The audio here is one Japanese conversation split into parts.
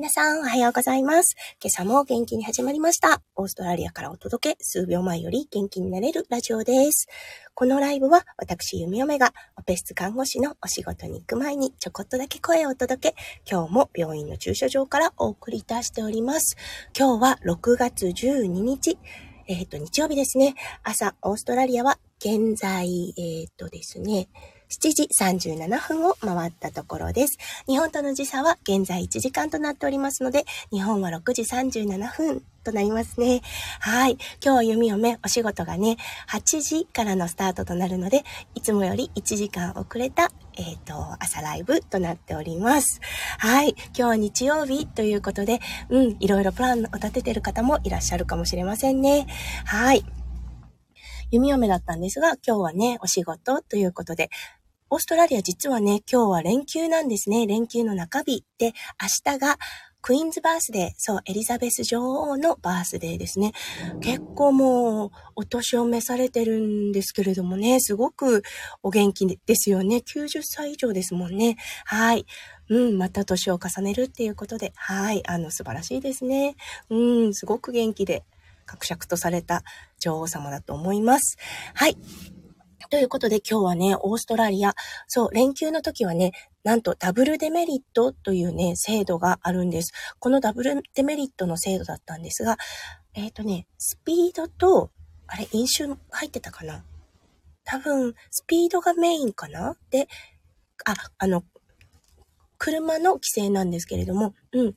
皆さん、おはようございます。今朝も元気に始まりました。オーストラリアからお届け、数秒前より元気になれるラジオです。このライブは、私、弓嫁が、オペ室看護師のお仕事に行く前に、ちょこっとだけ声をお届け、今日も病院の駐車場からお送りいたしております。今日は6月12日、えっ、ー、と、日曜日ですね。朝、オーストラリアは、現在、えっ、ー、とですね、7時37分を回ったところです。日本との時差は現在1時間となっておりますので、日本は6時37分となりますね。はい。今日は弓嫁お仕事がね、8時からのスタートとなるので、いつもより1時間遅れた、えっ、ー、と、朝ライブとなっております。はい。今日は日曜日ということで、うん、いろいろプランを立ててる方もいらっしゃるかもしれませんね。はい。弓嫁だったんですが、今日はね、お仕事ということで、オーストラリア実はね、今日は連休なんですね。連休の中日で、明日がクイーンズバースデー、そう、エリザベス女王のバースデーですね。結構もう、お年を召されてるんですけれどもね、すごくお元気ですよね。90歳以上ですもんね。はい。うん、また年を重ねるっていうことで、はい、あの、素晴らしいですね。うん、すごく元気で、格尺とされた女王様だと思います。はい。ということで今日はね、オーストラリア、そう、連休の時はね、なんとダブルデメリットというね、制度があるんです。このダブルデメリットの制度だったんですが、えっ、ー、とね、スピードと、あれ、飲酒入ってたかな？多分、スピードがメインかな？で、あ、あの、車の規制なんですけれども、うん。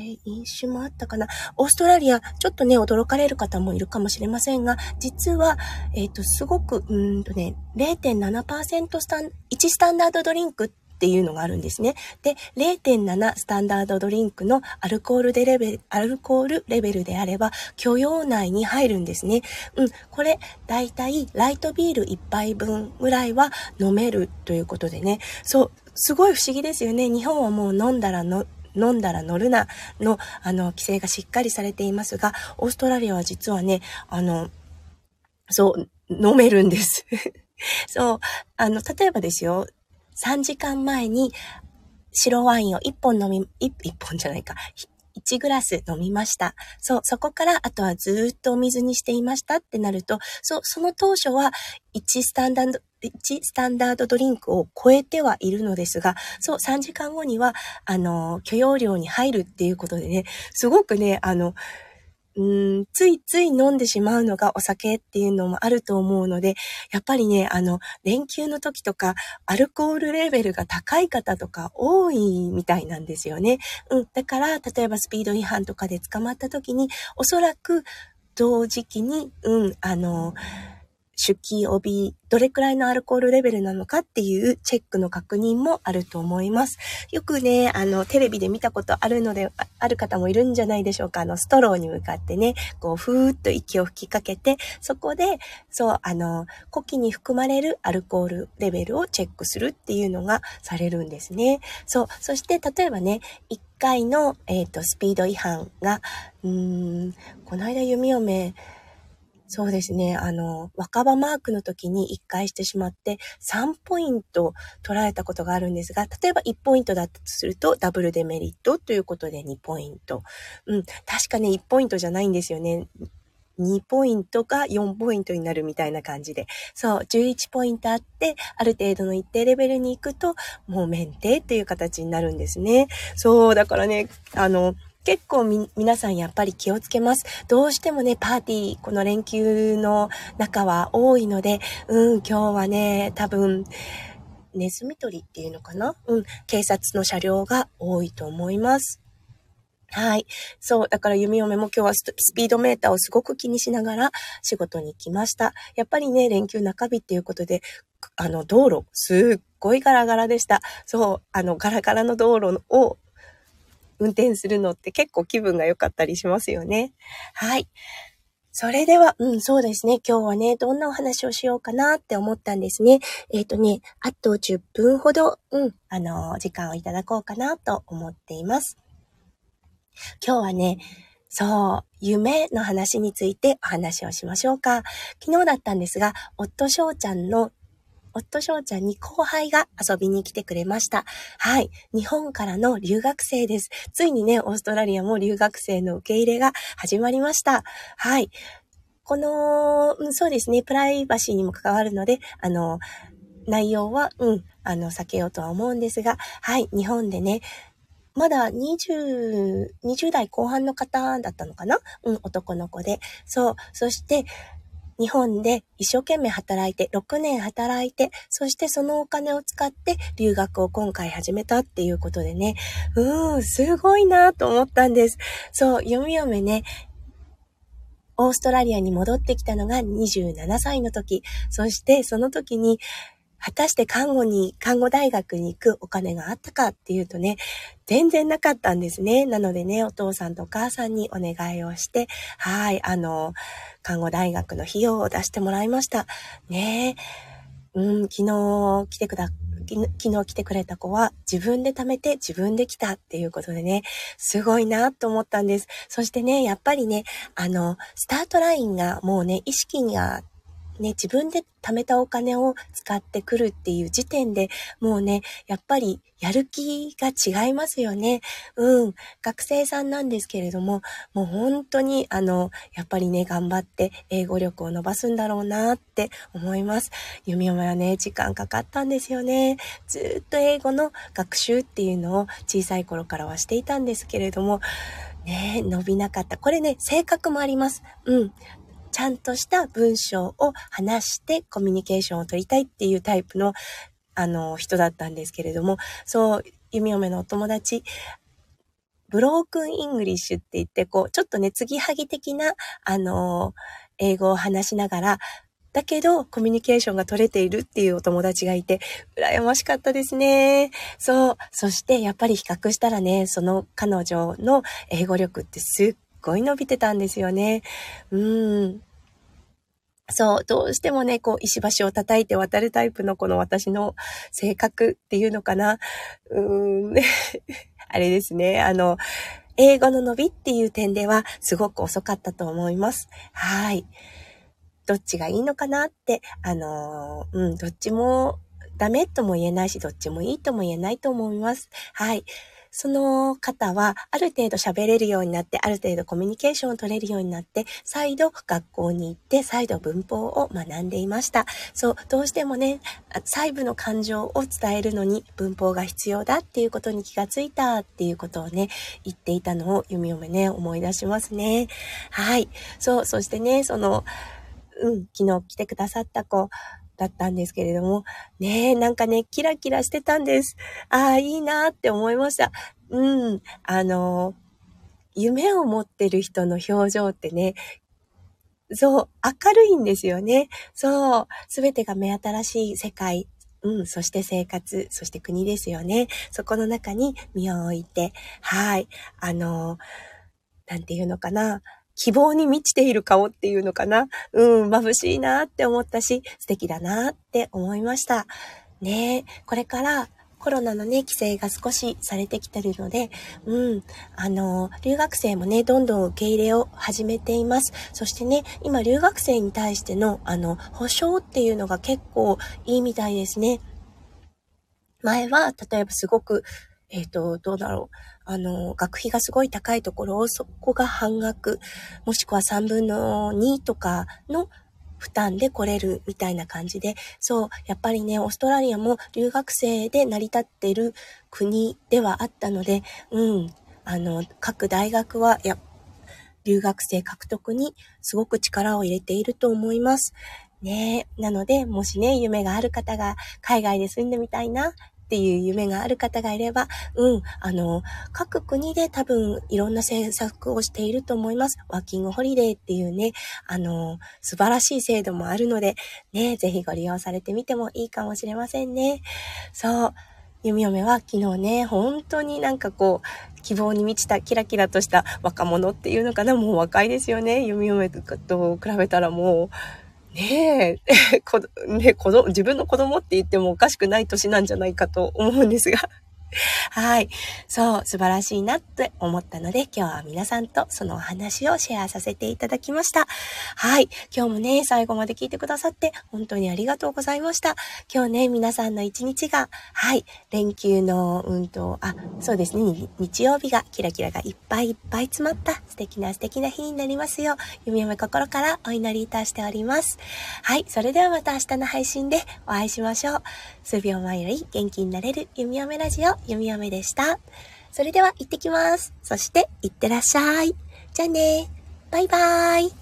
えー、飲酒もあったかなオーストラリア、ちょっとね、驚かれる方もいるかもしれませんが、実は、えっ、ー、と、すごく、うんとね、0.7%スタン、1スタンダードドリンクっていうのがあるんですね。で、0.7スタンダードドリンクのアルコールでレベル、アルコールレベルであれば許容内に入るんですね。うん、これ、だいたいライトビール1杯分ぐらいは飲めるということでね。そう、すごい不思議ですよね。日本はもう飲んだらの、飲んだら乗るなの、あの、規制がしっかりされていますが、オーストラリアは実はね、あの、そう、飲めるんです。そう、あの、例えばですよ、3時間前に白ワインを1本飲み、1, 1本じゃないか、1グラス飲みました。そう、そこからあとはずっとお水にしていましたってなると、そう、その当初は1スタンダード、1スタンダードドリンクを超えてはいるのですが、そう、3時間後には、あの、許容量に入るっていうことでね、すごくね、あの、うん、ついつい飲んでしまうのがお酒っていうのもあると思うので、やっぱりね、あの、連休の時とか、アルコールレベルが高い方とか多いみたいなんですよね。うん、だから、例えばスピード違反とかで捕まった時に、おそらく同時期に、うん、あの、出気帯、どれくらいのアルコールレベルなのかっていうチェックの確認もあると思います。よくね、あの、テレビで見たことあるので、ある方もいるんじゃないでしょうか。あの、ストローに向かってね、こう、ふーっと息を吹きかけて、そこで、そう、あの、呼気に含まれるアルコールレベルをチェックするっていうのがされるんですね。そう、そして例えばね、1回の、えっ、ー、と、スピード違反が、うーん、この間弓嫁、そうですね。あの、若葉マークの時に1回してしまって、3ポイント取られたことがあるんですが、例えば1ポイントだったとすると、ダブルデメリットということで2ポイント。うん、確かね、1ポイントじゃないんですよね。2ポイントが4ポイントになるみたいな感じで。そう、11ポイントあって、ある程度の一定レベルに行くと、もう免停っていう形になるんですね。そう、だからね、あの、結構み、皆さんやっぱり気をつけます。どうしてもね、パーティー、この連休の中は多いので、うん、今日はね、多分、ネズミ捕りっていうのかな？うん、警察の車両が多いと思います。はい。そう。だから弓嫁も今日はスピードメーターをすごく気にしながら仕事に来ました。やっぱりね、連休中日っていうことで、あの、道路、すっごいガラガラでした。そう。あの、ガラガラの道路を運転するのって結構気分が良かったりしますよね。はい。それでは、うん、そうですね。今日はね、どんなお話をしようかなって思ったんですね。えっ、ー、とね、あと10分ほど、うん、あの、時間をいただこうかなと思っています。今日はね、そう、夢の話についてお話をしましょうか。昨日だったんですが、夫翔ちゃんの夫翔ちゃんに後輩が遊びに来てくれました。はい。日本からの留学生です。ついにね、オーストラリアも留学生の受け入れが始まりました。はい。この、うん、そうですね、プライバシーにも関わるので、あの、内容は、うん、あの、避けようとは思うんですが、はい、日本でね、まだ20、20代後半の方だったのかな？うん、男の子で。そう。そして、日本で一生懸命働いて、6年働いて、そしてそのお金を使って留学を今回始めたっていうことでね、うーん、すごいなと思ったんです。そう、読み読めね、オーストラリアに戻ってきたのが27歳の時、そしてその時に果たして看護に、看護大学に行くお金があったかっていうとね、全然なかったんですね。なのでね、お父さんとお母さんにお願いをして、はい、あの、看護大学の費用を出してもらいました。ねうん、昨日来てくだ、昨日来てくれた子は自分で貯めて自分で来たっていうことでね、すごいなと思ったんです。そしてね、やっぱりね、あの、スタートラインがもうね、意識がね、自分で貯めたお金を使ってくるっていう時点でもうね、やっぱりやる気が違いますよね。うん。学生さんなんですけれども、もう本当にあの、やっぱりね、頑張って英語力を伸ばすんだろうなって思います。弓嫁はね、時間かかったんですよね。ずっと英語の学習っていうのを小さい頃からはしていたんですけれども、ね伸びなかった。これね、性格もあります。うん。ちゃんとした文章を話してコミュニケーションを取りたいっていうタイプの、あの、人だったんですけれども、そう、ゆみおめのお友達、ブロークンイングリッシュって言って、こう、ちょっとね、継ぎはぎ的な、あの、英語を話しながら、だけど、コミュニケーションが取れているっていうお友達がいて、羨ましかったですね。そう。そして、やっぱり比較したらね、その彼女の英語力ってすっごい伸びてたんですよね。うーん。そう、どうしてもね、こう、石橋を叩いて渡るタイプのこの私の性格っていうのかな。うーん、あれですね。あの、英語の伸びっていう点ではすごく遅かったと思います。はい。どっちがいいのかなって、あのうん、どっちもダメとも言えないし、どっちもいいとも言えないと思います。はい。その方はある程度喋れるようになって、ある程度コミュニケーションを取れるようになって、再度学校に行って、再度文法を学んでいました。そう、どうしてもね、細部の感情を伝えるのに文法が必要だっていうことに気がついたっていうことをね、言っていたのを弓嫁ね、思い出しますね。はい。そう、そしてね、その、うん、昨日来てくださった子、だったんですけれども、ねえ、なんかね、キラキラしてたんです。ああ、いいなって思いました。うん、あの、夢を持ってる人の表情ってね、そう、明るいんですよね。そう、すべてが目新しい世界、うん、そして生活、そして国ですよね。そこの中に身を置いて、はい、あの、なんていうのかな。希望に満ちている顔っていうのかな。うん、眩しいなって思ったし、素敵だなって思いました。ねこれからコロナのね、規制が少しされてきてるので、うん、あの、留学生もね、どんどん受け入れを始めています。そしてね、今留学生に対しての、あの、保証っていうのが結構いいみたいですね。前は、例えばすごくえっ、ー、と、どうだろう。あの、学費がすごい高いところをそこが半額、もしくは3分の2とかの負担で来れるみたいな感じで、そう、やっぱりね、オーストラリアも留学生で成り立ってる国ではあったので、うん、あの、各大学は、や、留学生獲得にすごく力を入れていると思います。ねなので、もしね、夢がある方が海外で住んでみたいなっていう夢がある方がいれば、うん、あの、各国で多分いろんな政策をしていると思います。ワーキングホリデーっていうね、あの、素晴らしい制度もあるので、ね、ぜひご利用されてみてもいいかもしれませんね。そう。弓嫁は昨日ね、本当になんかこう、希望に満ちたキラキラとした若者っていうのかな、もう若いですよね。弓嫁と比べたらもう、ねえ、ね子供、自分の子供って言ってもおかしくない年なんじゃないかと思うんですが。はい。そう、素晴らしいなって思ったので、今日は皆さんとそのお話をシェアさせていただきました。はい。今日もね、最後まで聞いてくださって、本当にありがとうございました。今日ね、皆さんの一日が、はい、連休の、うんと、あ、そうですね、日曜日がキラキラがいっぱいいっぱい詰まった素敵な素敵な日になりますよう、弓嫁心からお祈りいたしております。はい。それではまた明日の配信でお会いしましょう。数秒前より元気になれる弓嫁ラジオ、弓嫁でした。それでは行ってきます。そして、行ってらっしゃい。じゃあね。バイバーイ。